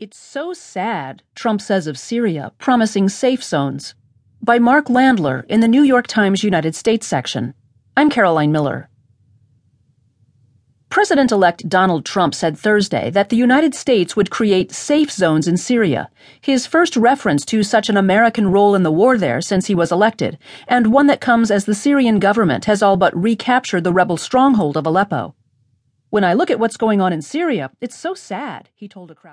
It's so sad, Trump says of Syria, promising safe zones. By Mark Landler in the New York Times United States section. I'm Caroline Miller. President elect Donald Trump said Thursday that the United States would create safe zones in Syria, his first reference to such an American role in the war there since he was elected, and one that comes as the Syrian government has all but recaptured the rebel stronghold of Aleppo. When I look at what's going on in Syria, it's so sad, he told a crowd.